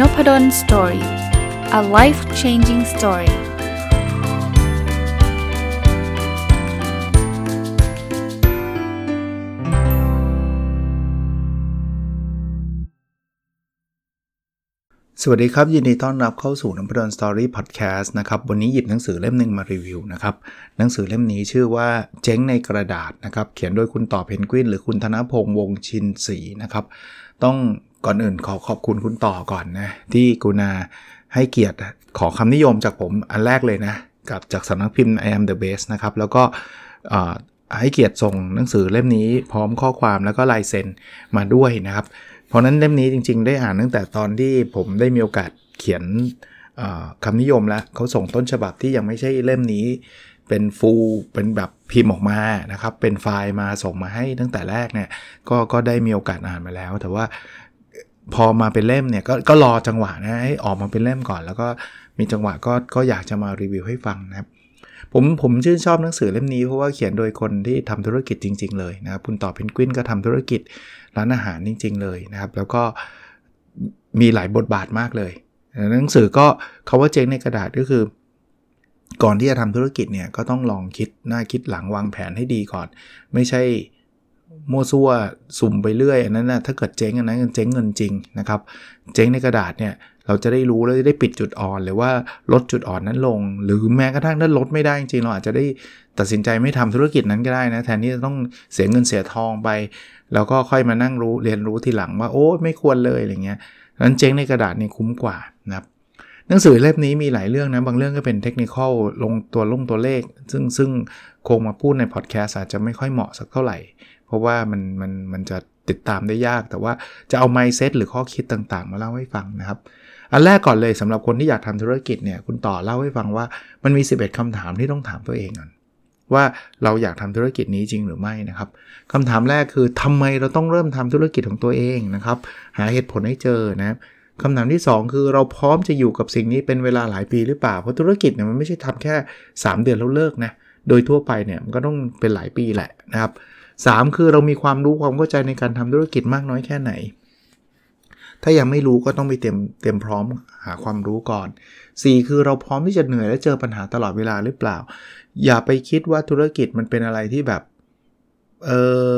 Noppadol Story a life changing story สวัสดีครับ ยินดีต้อนรับเข้าสู่นพดล Story พอดแคสต์นะครับ วันนี้หยิบหนังสือเล่มหนึ่งมารีวิวนะครับ หนังสือเล่มนี้ชื่อว่าเจ๊งในกระดาษนะครับ เขียนโดยคุณต่อเพนกวิน หรือคุณธนพงษ์วงชินศรีนะครับ ต้อง ก่อนอื่นขอขอบคุณคุณต่อก่อนนะ ที่กุณาให้เกียรติขอคำนิยมจากผมอันแรกเลยนะ กับจากสำนักพิมพ์ I am the best นะครับ แล้วก็ให้เกียรติส่งหนังสือเล่มนี้พร้อมข้อความแล้วก็ลายเซ็นมาด้วยนะครับ เพราะนั้นเล่มนี้จริง ๆ ได้อ่านตั้งแต่ตอนที่ผมได้มีโอกาสเขียนคำนิยมแล้วเขาส่งต้นฉบับที่ยังไม่ใช่เล่มนี้เป็นฟูลเป็นแบบพิมพ์ออกมานะครับ เป็นไฟล์มาส่งมาให้ตั้งแต่แรกเนี่ยก็ก็ได้มีโอกาสอ่านมาแล้ว แต่ว่า พอมาเป็นเล่มเนี่ยกก็รอจังหวะนะให้ออกมาเป็นเล่มก่อน แล้วก็มีจังหวะก็ก็อยากจะมารีวิวให้ฟังนะครับผมผมชื่นชอบหนังสือเล่มนี้เพราะว่าเขียนโดยคนที่ทำธุรกิจจริง ๆ เลยนะครับคุณต่อเพนกวินก็ทำธุรกิจร้านอาหารจริง ๆ เลยนะครับ แล้วก็มีหลายบทบาทมากเลยหนังสือก็เขาว่าเจ๊งในกระดาษก็คือ ก่อนที่จะทำธุรกิจเนี่ยก็ต้องลองคิดหน้าคิดหลังวางแผนให้ดีก่อน ไม่ใช่ มั่วซั่วสุ่มไปเรื่อยอันนั้นนะถ้าเกิดเจ๊งอันนั้นเจ๊งเงินจริงนะครับ เจ๊งในกระดาษเนี่ยเราจะได้รู้แล้วจะได้ปิดจุดอ่อน หรือว่าลดจุดอ่อนนั้นลง หรือแม้กระทั่งถ้าลดไม่ได้จริงเราอาจจะได้ตัดสินใจไม่ทำธุรกิจนั้นก็ได้นะแทนที่จะต้องเสียเงินเสียทองไป แล้วก็ค่อยมานั่งรู้เรียนรู้ทีหลังว่าโอ้ไม่ควรเลยอะไรเงี้ยนั้นเจ๊งในกระดาษนี่คุ้มกว่านะครับหนังสือเล่มนี้มีหลายเรื่องนะ บางเรื่องก็เป็นเทคนิคลงตัวลงตัวเลข ซึ่งซึ่งคงมาพูดในพอดแคสต์อาจจะไม่ค่อยเหมาะสักเท่าไหร่ ราะว่ามันมันมันจะติดตามได้ยาก แต่ว่าจะเอาไมซ์เซตหรือข้อคิดต่างๆ มาเล่าให้ฟังนะครับ อันแรกก่อนเลยสำหรับคนที่อยากทำธุรกิจเนี่ยคุณต่อเล่าให้ฟังว่ามันมี 11คำถามที่ต้องถามตัวเองก่อนว่าเราอยากทำธุรกิจนี้จริงหรือไม่นะครับคำถามแรกคือทำไมเราต้องเริ่มทำธุรกิจของตัวเองนะครับ หาเหตุผลให้เจอนะครับคำถามที่ 2 คือเราพร้อมจะอยู่กับสิ่งนี้เป็นเวลาหลายปีหรือเปล่า เพราะธุรกิจเนี่ยมันไม่ใช่ทำแค่ 3 เดือนแล้วเลิกนะ โดยทั่วไปเนี่ยมันก็ต้องเป็นหลายปีแหละนะครับ 3 คือเรามีความรู้ความเข้าใจในการทำธุรกิจมากน้อยแค่ไหน ถ้ายังไม่รู้ก็ต้องไปเตรียมเตรียมพร้อมหาความรู้ก่อน 4 คือเราพร้อมที่จะเหนื่อยและเจอปัญหาตลอดเวลาหรือเปล่า อย่าไปคิดว่าธุรกิจมันเป็นอะไรที่แบบ เออ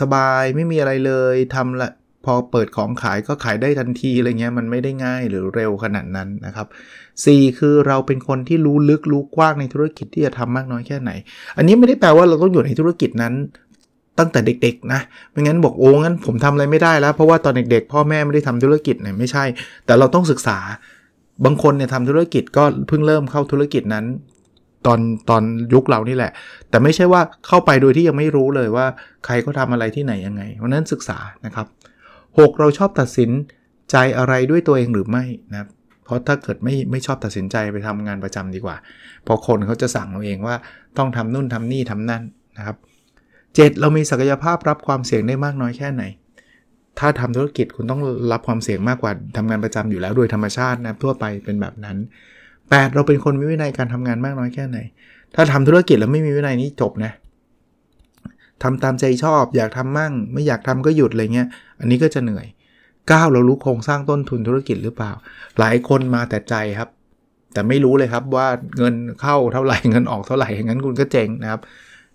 สบายไม่มีอะไรเลยทำละ พอเปิดของขายก็ขายได้ทันทีอะไรเงี้ยมันไม่ได้ง่ายหรือเร็วขนาดนั้นนะครับ 4 คือเราเป็นคนที่รู้ลึกรู้กว้างในธุรกิจที่จะทำมากน้อยแค่ไหน อันนี้ไม่ได้แปลว่าเราต้องอยู่ในธุรกิจนั้นตั้งแต่เด็กๆนะ ไม่งั้นบอกโอ้งั้นผมทำอะไรไม่ได้แล้ว เพราะว่าตอนเด็กๆ พ่อแม่ไม่ได้ทำธุรกิจเนี่ยไม่ใช่ แต่เราต้องศึกษา บางคนเนี่ยทำธุรกิจก็เพิ่งเริ่มเข้าธุรกิจนั้น ตอนตอนยุคเรานี่แหละ แต่ไม่ใช่ว่าเข้าไปโดยที่ยังไม่รู้เลยว่า ใครเขาทาอะไรที่ไหนยังไง เพราะนั้นศึกษานะครับ 6. เราชอบตัดสินใจอะไรด้วยตัวเองหรือไม่นะครับเพราะถ้าเกิดไม่ไม่ชอบตัดสินใจไปทำงานประจำดีกว่า พอคนเขาจะสั่งเราเองว่าต้องทำนู่นทำนี่ทำนั่นนะครับ 7. เรามีศักยภาพรับความเสี่ยงได้มากน้อยแค่ไหน ถ้าทำธุรกิจคุณต้องรับความเสี่ยงมากกว่าทำงานประจำอยู่แล้วโดยธรรมชาตินะทั่วไปเป็นแบบนั้น 8. เราเป็นคนมีวินัยการทำงานมากน้อยแค่ไหน ถ้าทำธุรกิจแล้วไม่มีวินัยนี่จบนะ ทำตามใจชอบ อยากทำมั่ง ไม่อยากทำก็หยุดอะไรเงี้ย อันนี้ก็จะเหนื่อย 9 เรารู้โครงสร้างต้นทุนธุรกิจหรือเปล่า หลายคนมาแต่ใจครับ แต่ไม่รู้เลยครับว่าเงินเข้าเท่าไหร่เงินออกเท่าไหร่อย่างนั้นคุณก็เจ๊งนะครับ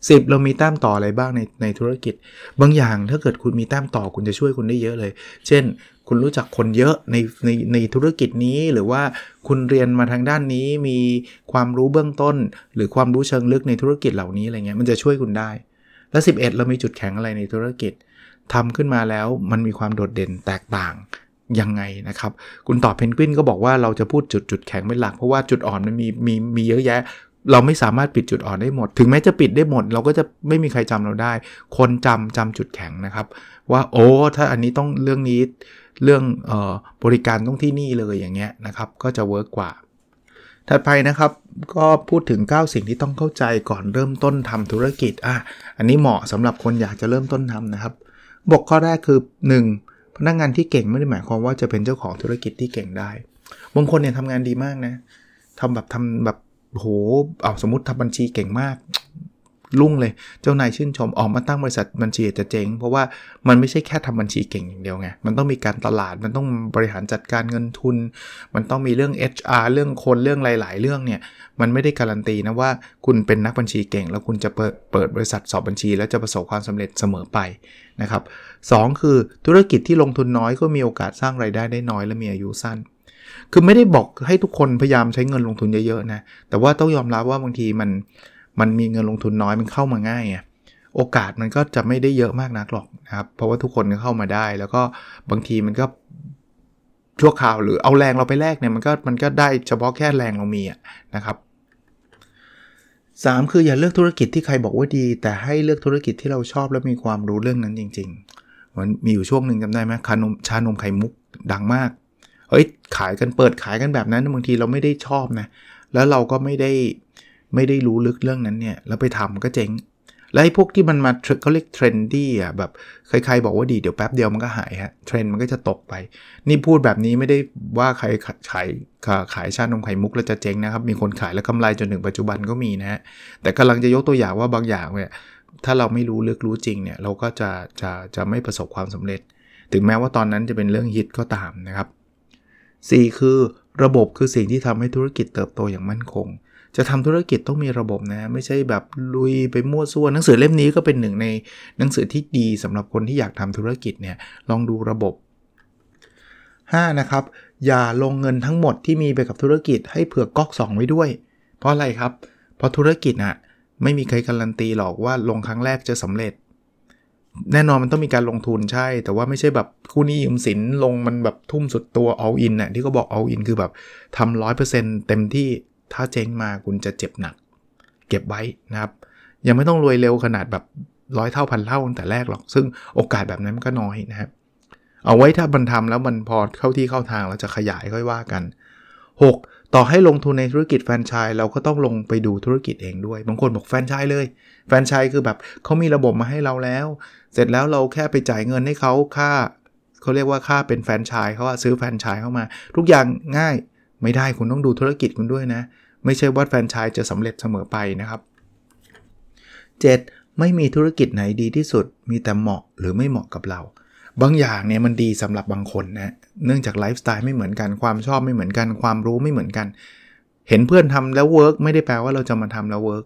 สิบเรามีแต้มต่ออะไรบ้างในในธุรกิจ บางอย่างถ้าเกิดคุณมีแต้มต่อคุณจะช่วยคุณได้เยอะเลย เช่น คุณรู้จักคนเยอะในในในธุรกิจนี้หรือว่าคุณเรียนมาทางด้านนี้มีความรู้เบื้องต้น หรือความรู้เชิงลึกในธุรกิจเหล่านี้อะไรเงี้ยมันจะช่วยคุณได้ และ 11 เรามีจุดแข็งอะไรในธุรกิจทำขึ้นมาแล้วมันมีความโดดเด่นแตกต่างยังไงนะครับ คุณตอบเพนกวินก็บอกว่าเราจะพูดจุดจุดแข็งเป็นหลัก เพราะว่าจุดอ่อนมันมีมีมีเยอะแยะ เราไม่สามารถปิดจุดอ่อนได้หมด ถึงแม้จะปิดได้หมด เราก็จะไม่มีใครจำเราได้ คนจำจำจุดแข็งนะครับ ว่าโอ้ถ้าอันนี้ต้องเรื่องนี้เรื่องออบริการต้องที่นี่เลยอย่างเงี้ยนะครับ ก็จะเวิร์กกว่า ถัดไปนะครับก็พูดถึง 9 สิ่งที่ต้องเข้าใจก่อนเริ่มต้นทำธุรกิจอะอันนี้เหมาะสำหรับคนอยากจะเริ่มต้นทำนะครับบอกข้อแรกคือ 1. พนักงงานที่เก่งไม่ได้หมายความว่าจะเป็นเจ้าของธุรกิจที่เก่งได้บางคนเนี่ยทำงานดีมากนะทำแบบทำแบบโหเอาสมมติทำบัญชีเก่งมาก รุ่งเลย เจ้านายชื่นชมออกมาตั้งบริษัทบัญชีจะเจ๊งเพราะว่ามันไม่ใช่แค่ทำบัญชีเก่งอย่างเดียวไง มันต้องมีการตลาด มันต้องบริหารจัดการเงินทุน มันต้องมีเรื่อง HR เรื่องคนเรื่องหลาย ๆ เรื่องเนี่ย มันไม่ได้การันตีนะว่าคุณเป็นนักบัญชีเก่ง แล้วคุณจะเปิดเปิดบริษัทสอบบัญชี แล้วจะประสบความสำเร็จเสมอไปนะครับสคือธุรกิจที่ลงทุนน้อยก็มีโอกาสสร้างไรายได้ได้น้อยและมีอายุสั้นคือไม่ได้บอกให้ทุกคนพยายามใช้เงินลงทุนเยอะๆนะ แต่ว่าต้องยอมรับว่าบางทีมัน มันมีเงินลงทุนน้อยมันเข้ามาง่ายไงโอกาสมันก็จะไม่ได้เยอะมากนักหรอกนะครับ เพราะว่าทุกคนก็เข้ามาได้ แล้วก็บางทีมันก็ชั่วคราวหรือเอาแรงเราไปแลกเนี่ยมันก็มันก็ได้เฉพาะแค่แรงเรามีนะครับ 3 คืออย่าเลือกธุรกิจที่ใครบอกว่าดี แต่ให้เลือกธุรกิจที่เราชอบและมีความรู้เรื่องนั้นจริงๆมันมีอยู่ช่วงหนึ่งจำได้ไหมคานมชานมไข่มุกดังมากเฮ้ยขายกันเปิดขายกันแบบนั้นบางทีเราไม่ได้ชอบนะแล้วเราก็ไม่ได้ ไม่ได้รู้ลึกเรื่องนั้นเนี่ยแล้วไปทำก็เจ๊งและไอ้พวกที่มันมาเขาเรียกเทรนดี้อะแบบใครๆบอกว่าดีเดี๋ยวแป๊บเดียวมันก็หายฮะเทรนมันก็จะตกไป นี่พูดแบบนี้ไม่ได้ว่าใครขายขายชาตินมไข่มุกแล้วจะเจ๊งนะครับ มีคนขายแล้วกำไรจนถึงปัจจุบันก็มีนะฮะแต่กำลังจะยกตัวอย่างว่าบางอย่างเนี่ยถ้าเราไม่รู้ลึกรู้จริงเนี่ยเราก็จะจะจะไม่ประสบความสำเร็จ ถึงแม้ว่าตอนนั้นจะเป็นเรื่องฮิตก็ตามนะครับ 4 คือระบบคือสิ่งที่ทำให้ธุรกิจเติบโตอย่างมั่นคง จะทำธุรกิจต้องมีระบบนะ ไม่ใช่แบบลุยไปมั่วซั่วหนังสือเล่มนี้ก็เป็นหนึ่งในหนังสือที่ดีสำหรับคนที่อยากทำธุรกิจเนี่ยลองดูระบบ 5. นะครับ อย่าลงเงินทั้งหมดที่มีไปกับธุรกิจให้เผื่อก๊อก 2 ไว้ด้วย เพราะอะไรครับ เพราะธุรกิจอะไม่มีใครการันตีหรอกว่าลงครั้งแรกจะสำเร็จ แน่นอนมันต้องมีการลงทุนใช่ แต่ว่าไม่ใช่แบบคู่นี้ยืมสินลงมันแบบทุ่มสุดตัว all in น่ะที่เขาบอก all in คือแบบทำร้อยเปอร์เซ็นต์เต็มที่ ถ้าเจ๊งมาคุณจะเจ็บหนัก เก็บไว้นะครับ ยังไม่ต้องรวยเร็วขนาดแบบร้อยเท่าพันเท่าตั้งแต่แรกหรอก ซึ่งโอกาสแบบนั้นก็น้อยนะครับ เอาไว้ถ้ามันทำแล้วมันพอเข้าที่เข้าทางเราจะขยายค่อยว่ากัน 6. ต่อให้ลงทุนในธุรกิจแฟรนไชส์เราก็ต้องลงไปดูธุรกิจเองด้วย บางคนบอกแฟรนไชส์เลย แฟรนไชส์คือแบบเขามีระบบมาให้เราแล้ว เสร็จแล้วเราแค่ไปจ่ายเงินให้เขาค่าเขาเรียกว่าค่าเป็นแฟรนไชส์เขาซื้อแฟรนไชส์เข้ามา ทุกอย่างง่ายไม่ได้คุณต้องดูธุรกิจคุณด้วยนะ ไม่ใช่ว่าแฟรนไชส์จะสำเร็จเสมอไปนะครับ 7. ไม่มีธุรกิจไหนดีที่สุด มีแต่เหมาะหรือไม่เหมาะกับเรา บางอย่างเนี่ยมันดีสำหรับบางคนนะเนื่องจากไลฟ์สไตล์ไม่เหมือนกันความชอบไม่เหมือนกัน ความรู้ไม่เหมือนกัน เห็นเพื่อนทำแล้ว work ไม่ได้แปลว่าเราจะมาทำแล้ว work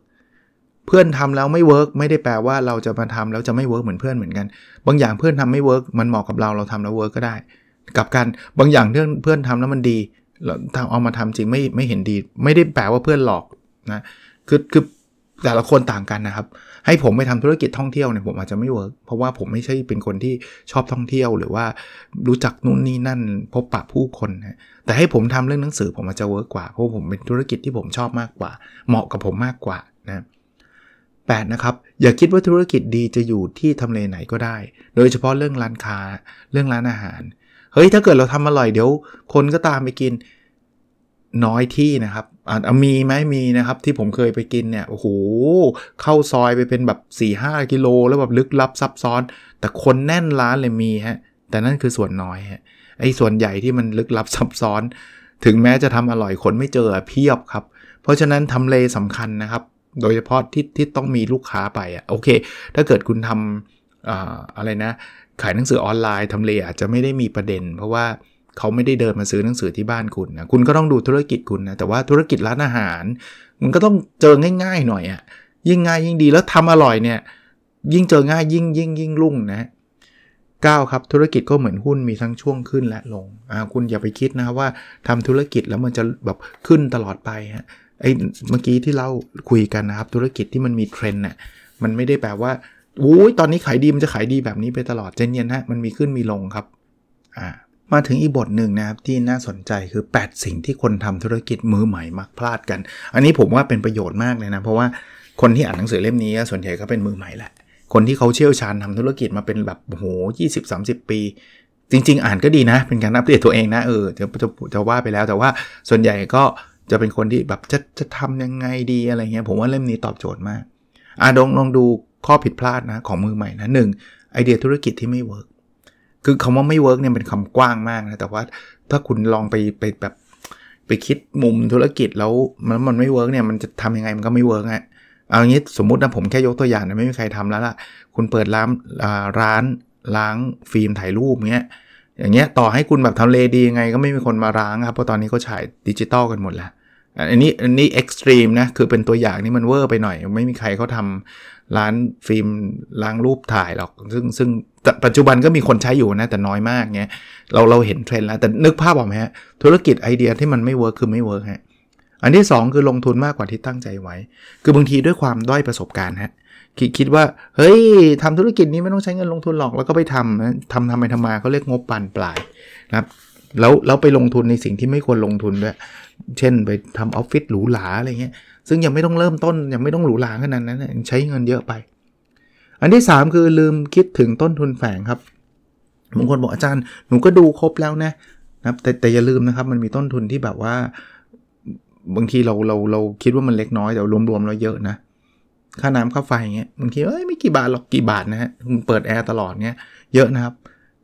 เพื่อนทำแล้วไม่ work ไม่ได้แปลว่าเราจะมาทำแล้วจะไม่ work เหมือนเพื่อนเหมือนกัน บางอย่างเพื่อนทำไม่ work มันเหมาะกับเราเราทำแล้ว work ก็ได้ กับการบางอย่างเพื่อนเพื่อนทำแล้วมันดี เราเอามาทำจริงไม่ไม่เห็นดี ไม่ได้แปลว่าเพื่อนหลอกนะคือคือแต่ละคนต่างกันนะครับ ให้ผมไปทำธุรกิจท่องเที่ยวเนี่ยผมอาจจะไม่ work เพราะว่าผมไม่ใช่เป็นคนที่ชอบท่องเที่ยว หรือว่ารู้จักนู่นนี่นั่น พบปะผู้คนนะแต่ให้ผมทำเรื่องหนังสือผมอาจจะ work กว่า เพราะผมเป็นธุรกิจที่ผมชอบมากกว่า เหมาะกับผมมากกว่านะแนะครับ อย่าคิดว่าธุรกิจดีจะอยู่ที่ทำเลไหนก็ได้ โดยเฉพาะเรื่องร้านค้า เรื่องร้านอาหาร เฮ้ยถ้าเกิดเราทำอร่อยเดี๋ยว คนก็ตามไปกินน้อยที่นะครับอาจมีไหมมีนะครับ ที่ผมเคยไปกินเนี่ยโอ้โหเข้าซอยไปเป็นแบบ4ี่ห้ากิโล แล้วแบบลึกลับซับซ้อน แต่คนแน่นร้านเลยมีฮะแต่นั่นคือส่วนน้อยฮะไอ้ส่วนใหญ่ที่มันลึกลับซับซ้อน ถึงแม้จะทำอร่อยคนไม่เจอเพียบครับ เพราะฉะนั้นทำเลสำคัญนะครับ โดยเฉพาะที่ที่ต้องมีลูกค้าไปอะโอเค ถ้าเกิดคุณทำอะไรนะ ขายหนังสือออนไลน์ทำเลอาจจะไม่ได้มีประเด็น เพราะว่าเขาไม่ได้เดินมาซื้อหนังสือที่บ้านคุณนะคุณก็ต้องดูธุรกิจคุณนะแต่ว่าธุรกิจร้านอาหาร มันก็ต้องเจอง่าย ๆ หน่อยอะ่ะยิ่งง่ายยิ่งดีแล้วทำอร่อยเนี่ยยิ่งเจอง่ายยิ่งยิ่งยิ่งรุ่งนะก้าครับธุรกิจก็เหมือนหุ้นมีทั้งช่วงขึ้นและลงอ่าคุณอย่าไปคิดนะครับว่าทำธุรกิจแล้วมันจะแบบขึ้นตลอดไปฮะไอ้เมื่อกี้ที่เราคุยกันนะครับธุรกิจที่มันมีเทรนด์น่ะมันไม่ได้แปลว่า อุ้ยตอนนี้ขายดีมันจะขายดีแบบนี้ไปตลอดเจนเย็นฮะมันมีขึ้นมีลงครับอ่ามาถึงอีกบทหนึ่งนะครับที่น่าสนใจคือ 8 สิ่งที่คนทำธุรกิจมือใหม่มักพลาดกัน อันนี้ผมว่าเป็นประโยชน์มากเลยนะ เพราะว่าคนที่อ่านหนังสือเล่มนี้ส่วนใหญ่ก็เป็นมือใหม่แหละ คนที่เขาเชี่ยวชาญทำธุรกิจมาเป็นแบบโอ้โหยี่สิบสามสิบปี จริง ๆ อ่านก็ดีนะ เป็นการอัปเดตตัวเองนะเออจะจะจะว่าไปแล้วแต่ว่าส่วนใหญ่ก็จะเป็นคนที่แบบจะจะทำยังไงดีอะไรเงี้ยผมว่าเล่มนี้ตอบโจทย์มากอ่าลองลองดู ข้อผิดพลาดนะของมือใหม่นะหนึ่งไอเดียธุรกิจที่ไม่ work คือคำว่าไม่ work เนี่ยเป็นคำกว้างมากนะแต่ว่าถ้าคุณลองไปไปแบบไปคิดมุมธุรกิจแล้วมันมันไม่ work เนี่ยมันจะทำยังไงมันก็ไม่ work ฮะเอางี้สมมุตินะผมแค่ยกตัวอย่างนะไม่มีใครทำแล้วล่ะคุณเปิดร้านร้านล้างฟิล์มถ่ายรูปเงี้ยอย่างเงี้ยต่อให้คุณแบบทำเลดียังไงก็ไม่มีคนมาล้างครับเพราะตอนนี้เขาใช้ดิจิตอลกันหมดแล้วอันนี้อันนี้ extreme นะคือเป็นตัวอย่างนี่มันเวอร์ไปหน่อย ไม่มีใครเขาทำ ร้านฟิล์มล้างรูปถ่ายหรอก ซึ่งซึ่งปัจจุบันก็มีคนใช้อยู่นะ แต่น้อยมากเงี้ยเราเราเห็นเทรนด์แล้ว แต่นึกภาพออกไหมฮะ ธุรกิจไอเดียที่มันไม่ work คือไม่ work ฮะอันที่ 2 คือลงทุนมากกว่าที่ตั้งใจไว้ คือบางทีด้วยความด้อยประสบการณ์ฮะคิดคิดว่า เฮ้ยทำธุรกิจนี้ไม่ต้องใช้เงินลงทุนหรอก แล้วก็ไปทำนะทำทำไปทำมาเขาเรียกงบปานปลายนะครับแล้วแล้วไปลงทุนในสิ่งที่ไม่ควรลงทุนด้วย เช่นไปทำออฟฟิศหรูหราอะไรเงี้ย ซึ่งยังไม่ต้องเริ่มต้นยังไม่ต้องหรูหราขนาดนั้นใช้เงินเยอะไป อันที่ 3 คือลืมคิดถึงต้นทุนแฝงครับบางคนบอกอาจารย์หนูก็ดูครบแล้วนะนะแต่แต่อย่าลืมนะครับ มันมีต้นทุนที่แบบว่า บางทีเราเราเราคิดว่ามันเล็กน้อยแต่รวมๆแล้วเยอะนะค่าน้ำค่าไฟเงี้ยบางทีเอ้ยไม่กี่บาทหรอกกี่บาทนะฮะเปิดแอร์ตลอดเงี้ยเยอะนะครับ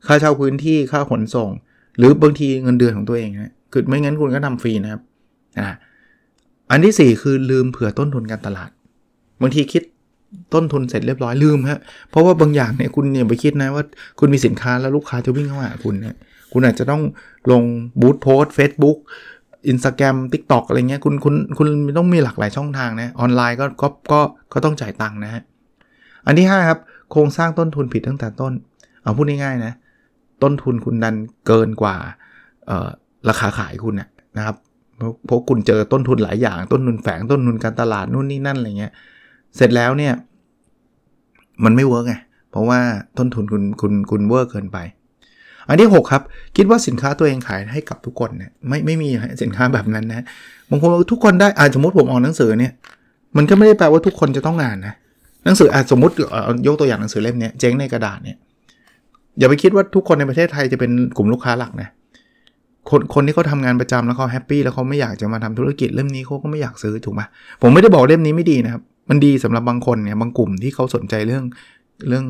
ค่าเช่าพื้นที่ค่าขนส่ง หรือบางทีเงินเดือนของตัวเองนะคือไม่งั้นคุณก็ทำฟรีนะครับอ่า อันที่ 4 คือลืมเผื่อต้นทุนการตลาด บางทีคิดต้นทุนเสร็จเรียบร้อยลืมฮะ เพราะว่าบางอย่างเนี่ยคุณเนี่ยไปคิดนะว่าคุณมีสินค้าแล้วลูกค้าจะวิ่งเข้ามาคุณเนี่ยคุณอาจจะต้องลงบูธโพสต์ Facebook Instagram TikTok อะไรเงี้ยคุณคุณคุณต้องมีหลากหลายช่องทางนะออนไลน์ก็ก็ก็ก็ต้องจ่ายตังค์นะฮะ อันที่ 5 ครับ โครงสร้างต้นทุนผิดตั้งแต่ต้น เอาพูดง่ายๆนะ ต้นทุนคุณดันเกินกว่าราคาขายคุณนะครับ เพราะคุณเจอต้นทุนหลายอย่าง ต้นทุนแฝงต้นทุนการตลาดนู่นนี่นั่นอะไรเงี้ย เสร็จแล้วเนี่ย มันไม่ work ไงเพราะว่าต้นทุนคุณคุณคุณเวอร์เกินไป อันที่ 6 ครับ คิดว่าสินค้าตัวเองขายให้กับทุกคนเนี่ยไม่ไม่มีสินค้าแบบนั้นนะบางคนทุกคนได้อาสมมติผมออกหนังสือเนี่ย มันก็ไม่ได้แปลว่าทุกคนจะต้องอ่านนะหนังสืออาสมมติยกตัวอย่างหนังสือเล่มเนี้เจ๊งในกระดาษเนี่ยอย่าไปคิดว่าทุกคนในประเทศไทยจะเป็นกลุ่มลูกค้าหลักนะ คนคนที่เขาทางานประจำแล้วเขาแฮปปี้แล้วเขาไม่อยากจะมาทำธุรกิจเล่มนี้เขาก็ไม่อยากซื้อถูกไหมผมไม่ได้บอกเล่มนี้ไม่ดีนะครับ มันดีสำหรับบางคนเนี่ยบางกลุ่มที่เขาสนใจเรื่องเรื่อง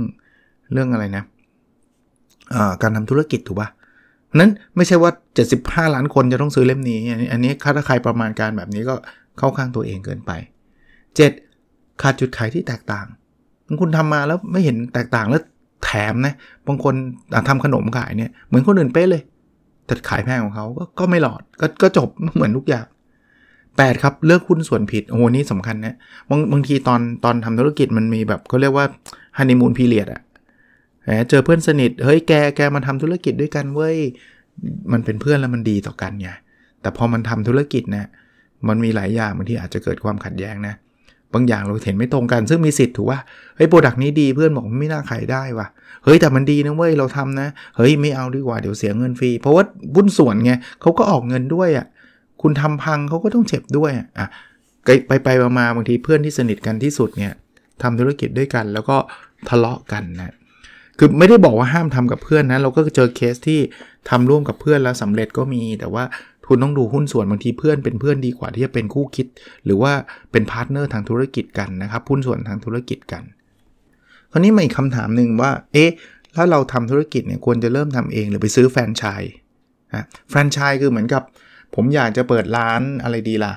เรื่องอะไรนะการทำธุรกิจถูกปะนั้นไม่ใช่ว่า 75 ล้านคนจะต้องซื้อเล่มนี้ อันนี้ถ้าใครประมาณการแบบนี้ก็เข้าข้างตัวเองเกินไป 7. ขาดจุดขายที่แตกต่างคุณทำมาแล้วไม่เห็นแตกต่างแล้วแถมนะบางคนทำขนมขายเนี่ยเหมือนคนอื่นเป๊ะเลย แต่ขายแพงของเขาก็ก็ไม่หลอดก็ก็จบเหมือนทุกอย่าง 8 ครับเลือกหุ้นส่วนผิด โอ้โหนี่สำคัญนะบางบางทีตอนตอนทำธุรกิจมันมีแบบเขาเรียกว่าฮันนีมูนพีเรียดอะเจอเพื่อนสนิท เฮ้ยแกแกมาทำธุรกิจด้วยกันเว้ยมันเป็นเพื่อนแล้วมันดีต่อกันไงแต่พอมันทำธุรกิจนะมันมีหลายอย่างบางทีอาจจะเกิดความขัดแย้งนะ บางอย่างเราเห็นไม่ตรงกัน ซึ่งมีสิทธิ์ถูกว่าเฮ้ย product นี้ดีเพื่อนบอกไม่น่าขายได้ว่ะเฮ้ยแต่มันดีนะเว้ยเราทำนะ เฮ้ยไม่เอาดีกว่าเดี๋ยวเสียเงินฟรี เพราะว่าหุ้นส่วนไงเขาก็ออกเงินด้วยอะ่ะคุณทำพังเขาก็ต้องเจ็บด้วยอะไปไปมาบางทีเพื่อนที่สนิทกันที่สุดเนี่ยทำธุรกิจด้วยกัน แล้วก็ทะเลาะกันนะคือไม่ได้บอกว่าห้ามทำกับเพื่อนนะเราก็เจอเคสที่ทำร่วมกับเพื่อนแล้วสำเร็จก็มี แต่ว่า คุณต้องดูหุ้นส่วนบางทีเพื่อนเป็นเพื่อนดีกว่าที่จะเป็นคู่คิด หรือว่าเป็น partner ทางธุรกิจกันนะครับหุ้นส่วนทางธุรกิจกันคราวนี้มาอีกคำถามหนึ่งว่าเอ๊ะถ้าเราทำธุรกิจเนี่ยควรจะเริ่มทำเองหรือไปซื้อแฟรนไชส์นะแฟรนไชส์คือเหมือนกับ ผมอยากจะเปิดร้านอะไรดีล่ะ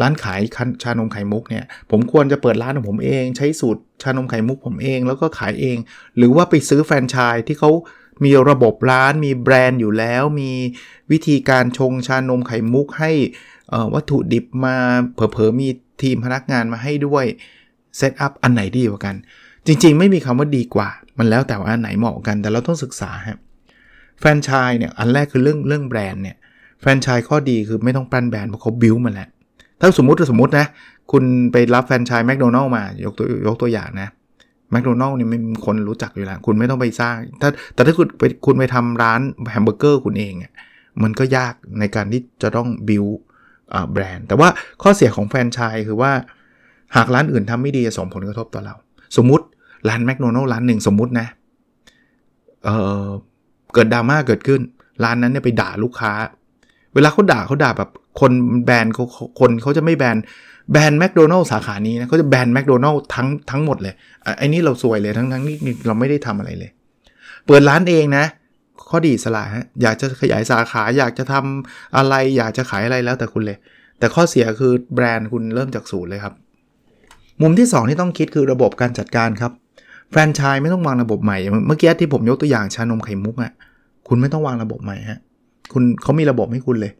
ร้านขายชานมไข่มุกเนี่ยผมควรจะเปิดร้านของผมเอง ใช้สูตรชานมไข่มุกผมเอง แล้วก็ขายเอง หรือว่าไปซื้อแฟรนไชส์ที่เขา มีระบบร้านมีแบรนด์อยู่แล้ว มีวิธีการชงชานมไข่มุกให้วัตถุดิบมาเผลอๆมีทีมพนักงานมาให้ด้วย set up อันไหนดีกว่ากัน จริง ๆ ไม่มีคำว่าดีกว่า มันแล้วแต่ว่าอันไหนเหมาะกันแต่เราต้องศึกษาครับแฟรนไชส์เนี่ยอันแรกคือเรื่องเรื่องแบรนด์เนี่ยแฟรนไชส์ข้อดีคือไม่ต้องปั้นแบรนด์เพราะเขาบิวมาแล้วถ้าสมมติสมมตินะ คุณไปรับแฟรนไชส์แมคโดนัลด์มายกตัวยกตัวอย่างนะ แมคโดนัลด์นี่มันมีคนรู้จักอยู่แล้ว คุณไม่ต้องไปสร้าง ถ้าแต่ถ้าคุณไปคุณไปทำร้านแฮมเบอร์เกอร์คุณเองอะมันก็ยากในการที่จะต้องบิวแบรนด์แต่ว่าข้อเสียของแฟรนไชส์คือว่า หากร้านอื่นทำไม่ดีจะส่งผลกระทบต่อเรา สมมุติร้านแมคโดนัลด์ร้านหนึ่งสมมุตินะเออเกิดดราม่าเกิดขึ้น ร้านนั้นเนี่ยไปด่าลูกค้า เวลาเขาด่าเขาด่าแบบคนแบนเขาคนเขาจะไม่แบน แบนแมคโดนัลล์สาขานี้นะเขาจะแบนแมคโดนัลล์ทั้งทั้งหมดเลยไอ้นี่เราสวยเลยทั้งทั้งนี่เราไม่ได้ทำอะไรเลย เปิดร้านเองนะ ข้อดีสลายฮะอยากจะขยายสาขาอยากจะทำอะไร อยากจะขายอะไรแล้วแต่คุณเลย แต่ข้อเสียคือแบรนด์คุณเริ่มจากศูนย์เลยครับ มุมที่ 2 ที่ต้องคิดคือระบบการจัดการครับแฟรนไชส์ไม่ต้องวางระบบใหม่ เมื่อกี้ที่ผมยกตัวอย่างชานมไข่มุกอะ่ะคุณไม่ต้องวางระบบใหม่ฮะคุณเขามีระบบให้คุณเลย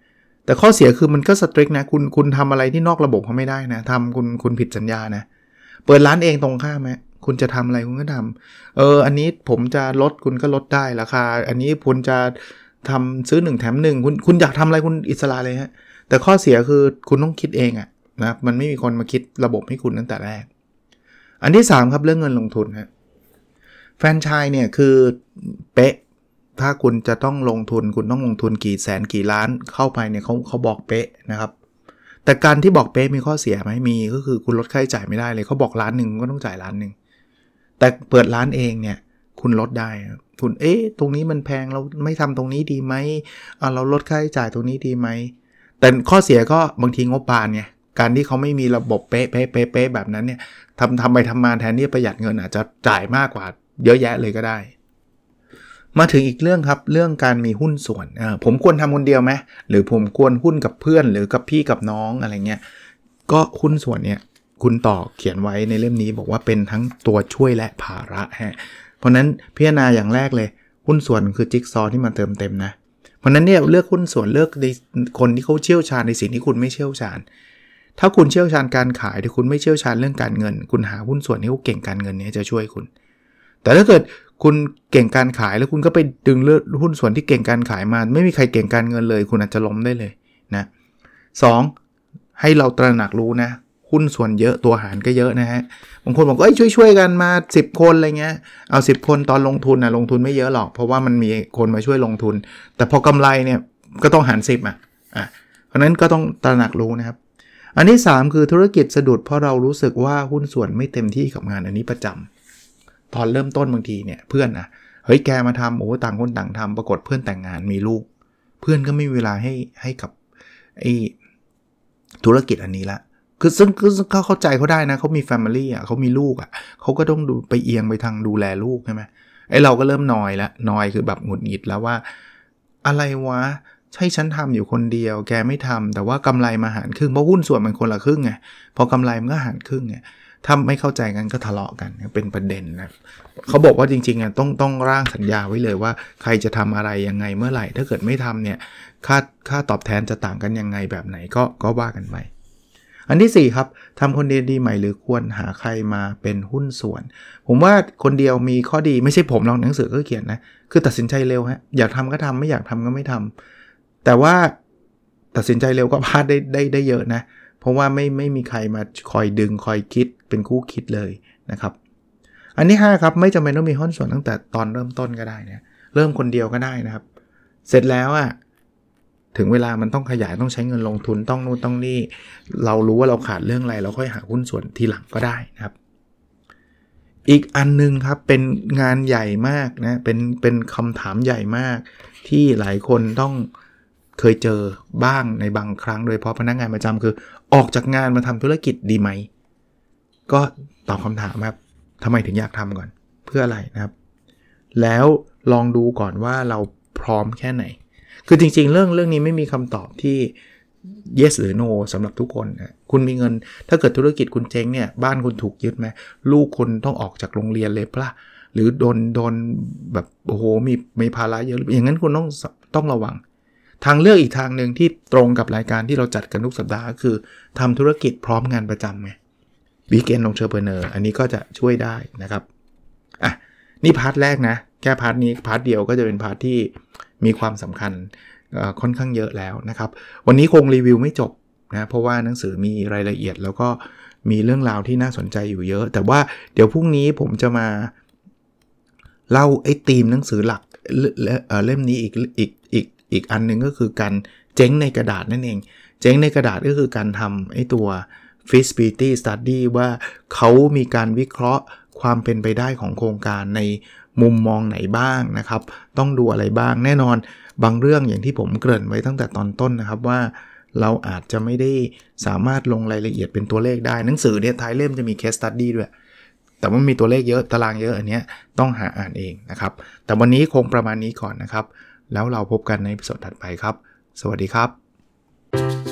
แต่ข้อเสียคือมันก็สตริกนะคุณคุณทำอะไรที่นอกระบบเขาไม่ได้นะทำคุณคุณผิดสัญญานะเปิดร้านเองตรงข้ามไหมคุณจะทำอะไรคุณก็ทำเออ อันนี้ผมจะลดคุณก็ลดได้ราคา อันนี้คุณจะทำซื้อหนึ่งแถมหนึ่งคุณคุณอยากทำอะไรคุณอิสระเลยฮะ แต่ข้อเสียคือคุณต้องคิดเองอะนะมันไม่มีคนมาคิดระบบให้คุณตั้งแต่แรก อันที่ 3 ครับเรื่องเงินลงทุนฮะแฟนชส์เนี่ยคือเป๊ะ ถ้าคุณจะต้องลงทุนคุณต้องลงทุนกี่แสนกี่ล้านเข้าไปเนี่ยเขาเขาบอกเป๊ะนะครับ แต่การที่บอกเป๊ะมีข้อเสียไหมมีก็คือคุณลดค่าใช้จ่ายไม่ได้เลยเขาบอกล้านหนึ่งก็ต้องจ่ายล้านหนึ่งแต่เปิดร้านเองเนี่ยคุณลดได้คุณเอ๊ะตรงนี้มันแพงเราไม่ทำตรงนี้ดีไหมเราลดค่าใช้จ่ายตรงนี้ดีไหมแต่ข้อเสียก็บางทีงบปานไงการที่เขาไม่มีระบบเป๊ะเป๊ะเป๊ะเป๊ะแบบนั้นเนี่ยทำทำไปทำมาแทนที่ประหยัดเงินอาจจะจ่ายมากกว่าเยอะแยะเลยก็ได้ มาถึงอีกเรื่องครับเรื่องการมีหุ้นส่วนผมควรทำคนเดียวไหมหรือผมควรหุ้นกับเพื่อนหรือกับพี่กับน้องอะไรเงี้ยก็หุ้นส่วนเนี่ยคุณต่อเขียนไว้ในเล่มนี้บอกว่าเป็นทั้งตัวช่วยและภาระฮะเพราะนั้นพิจารณาอย่างแรกเลย หุ้นส่วนคือจิ๊กซอที่มาเติมเต็มนะ เพราะนั้นเนี่ยเลือกหุ้นส่วนเลือกในคนที่เขาเชี่ยวชาญในสิ่งที่คุณไม่เชี่ยวชาญ ถ้าคุณเชี่ยวชาญการขายแต่คุณไม่เชี่ยวชาญเรื่องการเงิน คุณหาหุ้นส่วนที่เขาเก่งการเงินนี้จะช่วยคุณ แต่ถ้าเกิด คุณเก่งการขายแล้วคุณก็ไปดึงเลือกหุ้นส่วนที่เก่งการขายมา ไม่มีใครเก่งการเงินเลย คุณอาจจะล้มได้เลยนะสให้เราตระหนักรู้นะหุ้นส่วนเยอะตัวหารก็เยอะนะฮะ บางคนบอกเอ้ยช่วยๆกันมา 10 คนอะไรเงี้ย เอา 10 คนตอนลงทุนนะลงทุนไม่เยอะหรอก เพราะว่ามันมีคนมาช่วยลงทุน แต่พอกำไรเนี่ยก็ต้องหาร 10อะอะเพราะนั้นก็ต้องตระหนักรู้นะครับ อันที่ 3 คือธุรกิจสะดุดเพราะเรารู้สึกว่าหุ้นส่วนไม่เต็มที่กับงานอันนี้ประจำ ตอนเริ่มต้นบางทีเนี่ยเพื่อนนะเฮ้ยแกมาทำโอ้ต่างคนต่างทำปรากฏเพื่อนแต่งงานมีลูก เพื่อนก็ไม่มีเวลาให้ให้กับไอ้ธุรกิจอันนี้ละคือซึ่งเขาเข้าใจเขาได้นะเขามีแฟมิลี่อะเขามีลูกอะเขาก็ต้องดูไปเอียงไปทางดูแลลูกใช่ไหมไอเราก็เริ่มนอยล้วนอยคือแบบหงุดหงิดแล้วว่า อะไรวะใช่ฉันทำอยู่คนเดียว แกไม่ทำแต่ว่ากำไรมาหารครึ่งเพราะหุ้นส่วนมันคนละครึ่งไงพอกำไรมันก็หารครึ่งไง ถ้าไม่เข้าใจกันก็ทะเลาะกันเป็นประเด็นนะเขาบอกว่าจริงๆอะต้องต้องร่างสัญญาไว้เลยว่า ใครจะทำอะไรยังไงเมื่อไหร่ ถ้าเกิดไม่ทำเนี่ยค่าค่าตอบแทนจะต่างกันยังไงแบบไหนก็ก็ว่ากันไปอันที่ 4 ครับทำคนเดียวดีใหม่หรือควรหาใครมาเป็นหุ้นส่วน ผมว่าคนเดียวมีข้อดีไม่ใช่ผมลองหนังสือก็เขียนนะ คือตัดสินใจเร็วฮะอยากทำก็ทำไม่อยากทำก็ไม่ทำแต่ว่าตัดสินใจเร็วก็พลาดได้ได้ได้เยอะนะ เพราะว่าไม่ไม่มีใครมาคอยดึงคอยคิด เป็นคู่คิดเลยนะครับ อันที่5ครับไม่จำเป็นต้องมีหุ้นส่วนตั้งแต่ตอนเริ่มต้นก็ได้นะเริ่มคนเดียวก็ได้นะครับ เสร็จแล้วอะ่ะถึงเวลามันต้องขยายต้องใช้เงินลงทุนต้องนู่นต้องนี่ เรารู้ว่าเราขาดเรื่องอะไร เราค่อยหาหุ้นส่วนทีหลังก็ได้นะครับ อีกอันนึงครับเป็นงานใหญ่มากนะเป็นเป็นคำถามใหญ่มาก ที่หลายคนต้องเคยเจอบ้างในบางครั้ง โดยเพราะพนักงานประจำคือ ออกจากงานมาทำธุรกิจดีไหม ก็ตอบคำถามครับทำไมถึงอยากทำก่อน เพื่ออะไรนะครับ แล้วลองดูก่อนว่าเราพร้อมแค่ไหน คือจริง ๆ เรื่องเรื่องนี้ไม่มีคำตอบที่ yes หรือ no สำหรับทุกคนนะคุณมีเงิน ถ้าเกิดธุรกิจคุณเจ๊งเนี่ย บ้านคุณถูกยึดไหมลูกคุณต้องออกจากโรงเรียนเลยปะหรือโดนโดนแบบโอ้โหมีมีภาระเยอะอย่างนั้นคุณต้องต้องระวัง ทางเลือกอีกทางหนึ่งที่ตรงกับรายการที่เราจัดกันทุกสัปดาห์ คือทำธุรกิจพร้อมงานประจำไง วีเกนลงเชอร์เพเนอร์อันนี้ก็จะช่วยได้นะครับอะนี่ part แรกนะ แค่ part นี้ part เดียวก็จะเป็น part ที่มีความสำคัญค่อนข้างเยอะแล้วนะครับ วันนี้คงรีวิวไม่จบนะเพราะว่าหนังสือมีรายละเอียดแล้วก็มีเรื่องราวที่น่าสนใจอยู่เยอะ แต่ว่าเดี๋ยวพรุ่งนี้ผมจะมาเล่าไอ้ธีมหนังสือหลักเล่มนี้อีกอีกอีกอีกอันนึงก็คือการเจ๊งในกระดาษนั่นเอง เจ๊งในกระดาษก็คือการทำไอ้ตัว feasibility study ว่าเขามีการวิเคราะห์ความเป็นไปได้ของโครงการในมุมมองไหนบ้างนะครับ ต้องดูอะไรบ้างแน่นอนบางเรื่องอย่างที่ผมเกริ่นไว้ตั้งแต่ตอนต้นนะครับว่าเราอาจจะไม่ได้สามารถลงรายละเอียดเป็นตัวเลขได้หนังสือเนี่ยท้ายเล่มจะมี case study ด้วย แต่ว่ามีตัวเลขเยอะตารางเยอะอันนี้ต้องหาอ่านเองนะครับ แต่วันนี้คงประมาณนี้ก่อนนะครับ แล้วเราพบกันในสดถัดไปครับ สวัสดีครับ